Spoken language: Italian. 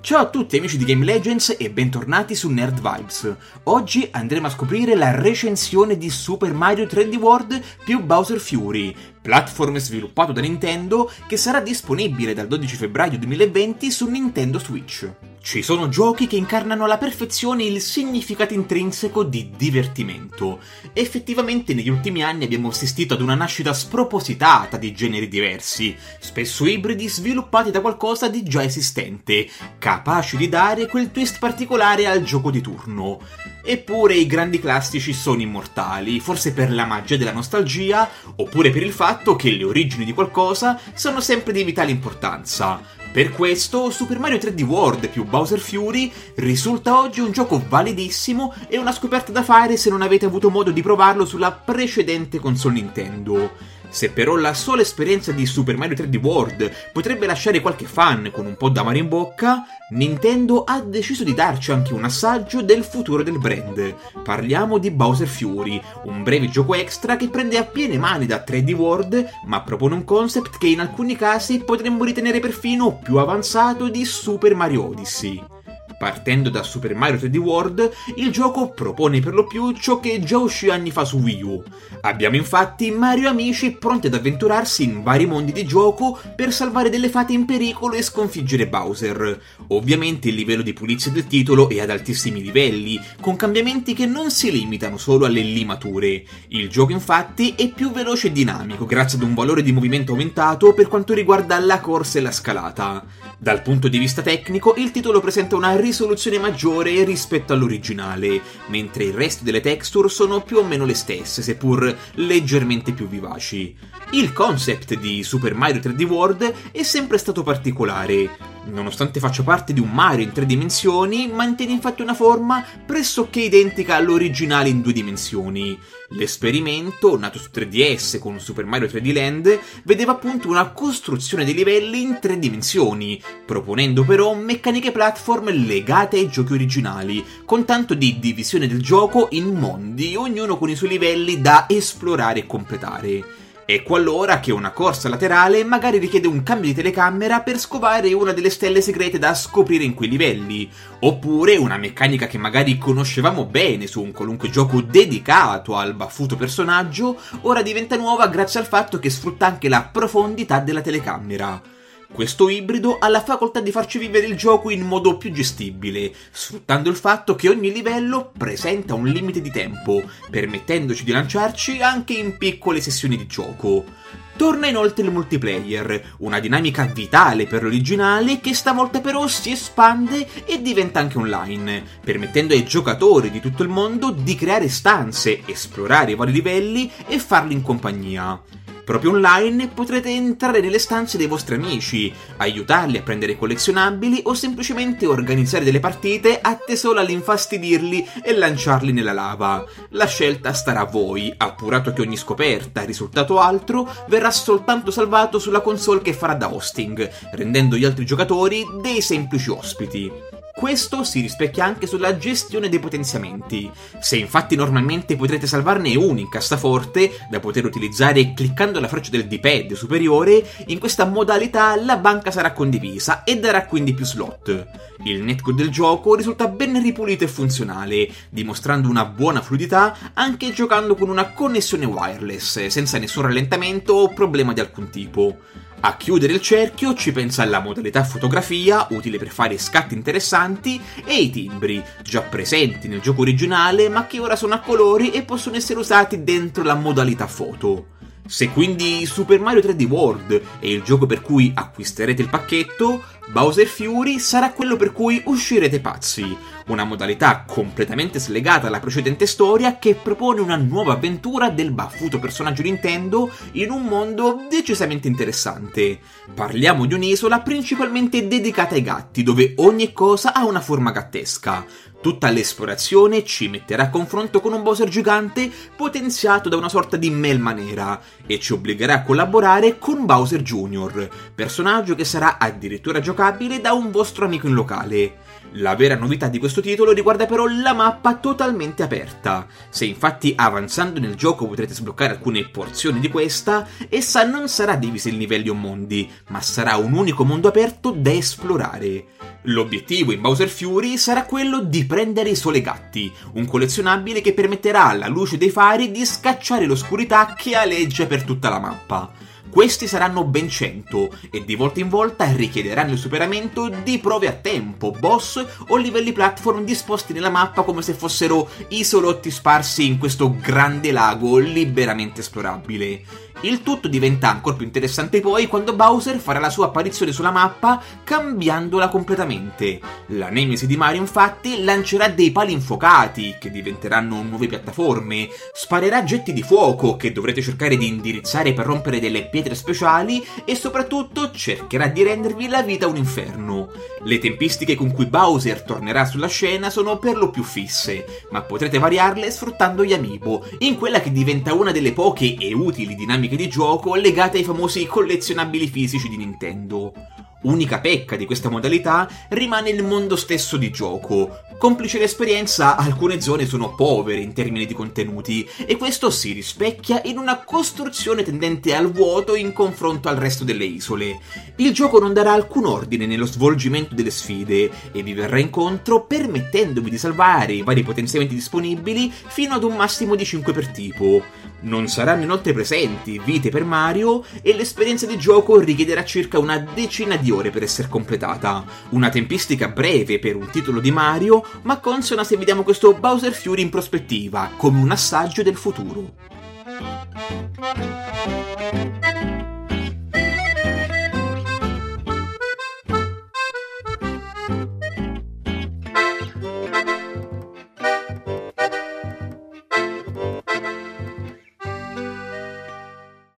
Ciao a tutti amici di Game Legends e bentornati su Nerd Vibes. Oggi andremo a scoprire la recensione di Super Mario 3D World più Bowser Fury, platform sviluppato da Nintendo che sarà disponibile dal 12 febbraio 2020 su Nintendo Switch. Ci sono giochi che incarnano alla perfezione il significato intrinseco di divertimento. Effettivamente negli ultimi anni abbiamo assistito ad una nascita spropositata di generi diversi, spesso ibridi sviluppati da qualcosa di già esistente, capaci di dare quel twist particolare al gioco di turno. Eppure i grandi classici sono immortali, forse per la magia della nostalgia, oppure per il fatto che le origini di qualcosa sono sempre di vitale importanza. Per questo Super Mario 3D World più Bowser Fury risulta oggi un gioco validissimo e una scoperta da fare se non avete avuto modo di provarlo sulla precedente console Nintendo. Se però la sola esperienza di Super Mario 3D World potrebbe lasciare qualche fan con un po' d'amaro in bocca, Nintendo ha deciso di darci anche un assaggio del futuro del brand. Parliamo di Bowser Fury, un breve gioco extra che prende a piene mani da 3D World, ma propone un concept che in alcuni casi potremmo ritenere perfino più avanzato di Super Mario Odyssey. Partendo da Super Mario 3D World, il gioco propone per lo più ciò che già uscì anni fa su Wii U. Abbiamo infatti Mario amici pronti ad avventurarsi in vari mondi di gioco per salvare delle fate in pericolo e sconfiggere Bowser. Ovviamente il livello di pulizia del titolo è ad altissimi livelli, con cambiamenti che non si limitano solo alle limature. Il gioco infatti è più veloce e dinamico grazie ad un valore di movimento aumentato per quanto riguarda la corsa e la scalata. Dal punto di vista tecnico, il titolo presenta una risoluzione maggiore rispetto all'originale, mentre il resto delle texture sono più o meno le stesse, seppur leggermente più vivaci. Il concept di Super Mario 3D World è sempre stato particolare. Nonostante faccia parte di un Mario in tre dimensioni, mantiene infatti una forma pressoché identica all'originale in due dimensioni. L'esperimento, nato su 3DS con Super Mario 3D Land, vedeva appunto una costruzione dei livelli in tre dimensioni, proponendo però meccaniche platform legate ai giochi originali, con tanto di divisione del gioco in mondi, ognuno con i suoi livelli da esplorare e completare. Ecco allora che una corsa laterale magari richiede un cambio di telecamera per scovare una delle stelle segrete da scoprire in quei livelli, oppure una meccanica che magari conoscevamo bene su un qualunque gioco dedicato al baffuto personaggio, ora diventa nuova grazie al fatto che sfrutta anche la profondità della telecamera. Questo ibrido ha la facoltà di farci vivere il gioco in modo più gestibile, sfruttando il fatto che ogni livello presenta un limite di tempo, permettendoci di lanciarci anche in piccole sessioni di gioco. Torna inoltre il multiplayer, una dinamica vitale per l'originale che stavolta però si espande e diventa anche online, permettendo ai giocatori di tutto il mondo di creare stanze, esplorare i vari livelli e farli in compagnia. Proprio online potrete entrare nelle stanze dei vostri amici, aiutarli a prendere collezionabili o semplicemente organizzare delle partite atte solo all'infastidirli e lanciarli nella lava. La scelta starà a voi, appurato che ogni scoperta, risultato altro, verrà soltanto salvato sulla console che farà da hosting, rendendo gli altri giocatori dei semplici ospiti. Questo si rispecchia anche sulla gestione dei potenziamenti. Se infatti normalmente potrete salvarne uno in cassaforte da poter utilizzare cliccando la freccia del D-pad superiore, in questa modalità la banca sarà condivisa e darà quindi più slot. Il netcode del gioco risulta ben ripulito e funzionale, dimostrando una buona fluidità anche giocando con una connessione wireless, senza nessun rallentamento o problema di alcun tipo. A chiudere il cerchio ci pensa la modalità fotografia, utile per fare scatti interessanti, e i timbri, già presenti nel gioco originale ma che ora sono a colori e possono essere usati dentro la modalità foto. Se quindi Super Mario 3D World è il gioco per cui acquisterete il pacchetto, Bowser Fury sarà quello per cui uscirete pazzi, una modalità completamente slegata alla precedente storia che propone una nuova avventura del baffuto personaggio Nintendo in un mondo decisamente interessante. Parliamo di un'isola principalmente dedicata ai gatti, dove ogni cosa ha una forma gattesca. Tutta l'esplorazione ci metterà a confronto con un Bowser gigante potenziato da una sorta di melma nera e ci obbligherà a collaborare con Bowser Jr., personaggio che sarà addirittura giocabile da un vostro amico in locale. La vera novità di questo titolo riguarda però la mappa totalmente aperta. Se infatti avanzando nel gioco potrete sbloccare alcune porzioni di questa, essa non sarà divisa in livelli o mondi, ma sarà un unico mondo aperto da esplorare. L'obiettivo in Bowser Fury sarà quello di prendere i sole gatti, un collezionabile che permetterà alla luce dei fari di scacciare l'oscurità che aleggia per tutta la mappa. Questi saranno ben 100 e di volta in volta richiederanno il superamento di prove a tempo, boss o livelli platform disposti nella mappa come se fossero isolotti sparsi in questo grande lago liberamente esplorabile. Il tutto diventa ancora più interessante poi quando Bowser farà la sua apparizione sulla mappa cambiandola completamente. La Nemesi di Mario infatti lancerà dei pali infuocati che diventeranno nuove piattaforme, sparerà getti di fuoco che dovrete cercare di indirizzare per rompere delle pietre speciali e soprattutto cercherà di rendervi la vita un inferno. Le tempistiche con cui Bowser tornerà sulla scena sono per lo più fisse, ma potrete variarle sfruttando gli amiibo, in quella che diventa una delle poche e utili dinamiche di gioco legate ai famosi collezionabili fisici di Nintendo. Unica pecca di questa modalità rimane il mondo stesso di gioco. Complice l'esperienza, alcune zone sono povere in termini di contenuti e questo si rispecchia in una costruzione tendente al vuoto in confronto al resto delle isole. Il gioco non darà alcun ordine nello svolgimento delle sfide e vi verrà incontro permettendovi di salvare i vari potenziamenti disponibili fino ad un massimo di 5 per tipo. Non saranno inoltre presenti vite per Mario e l'esperienza di gioco richiederà circa una decina di ore per essere completata. Una tempistica breve per un titolo di Mario, ma consona se vediamo questo Bowser Fury in prospettiva, come un assaggio del futuro.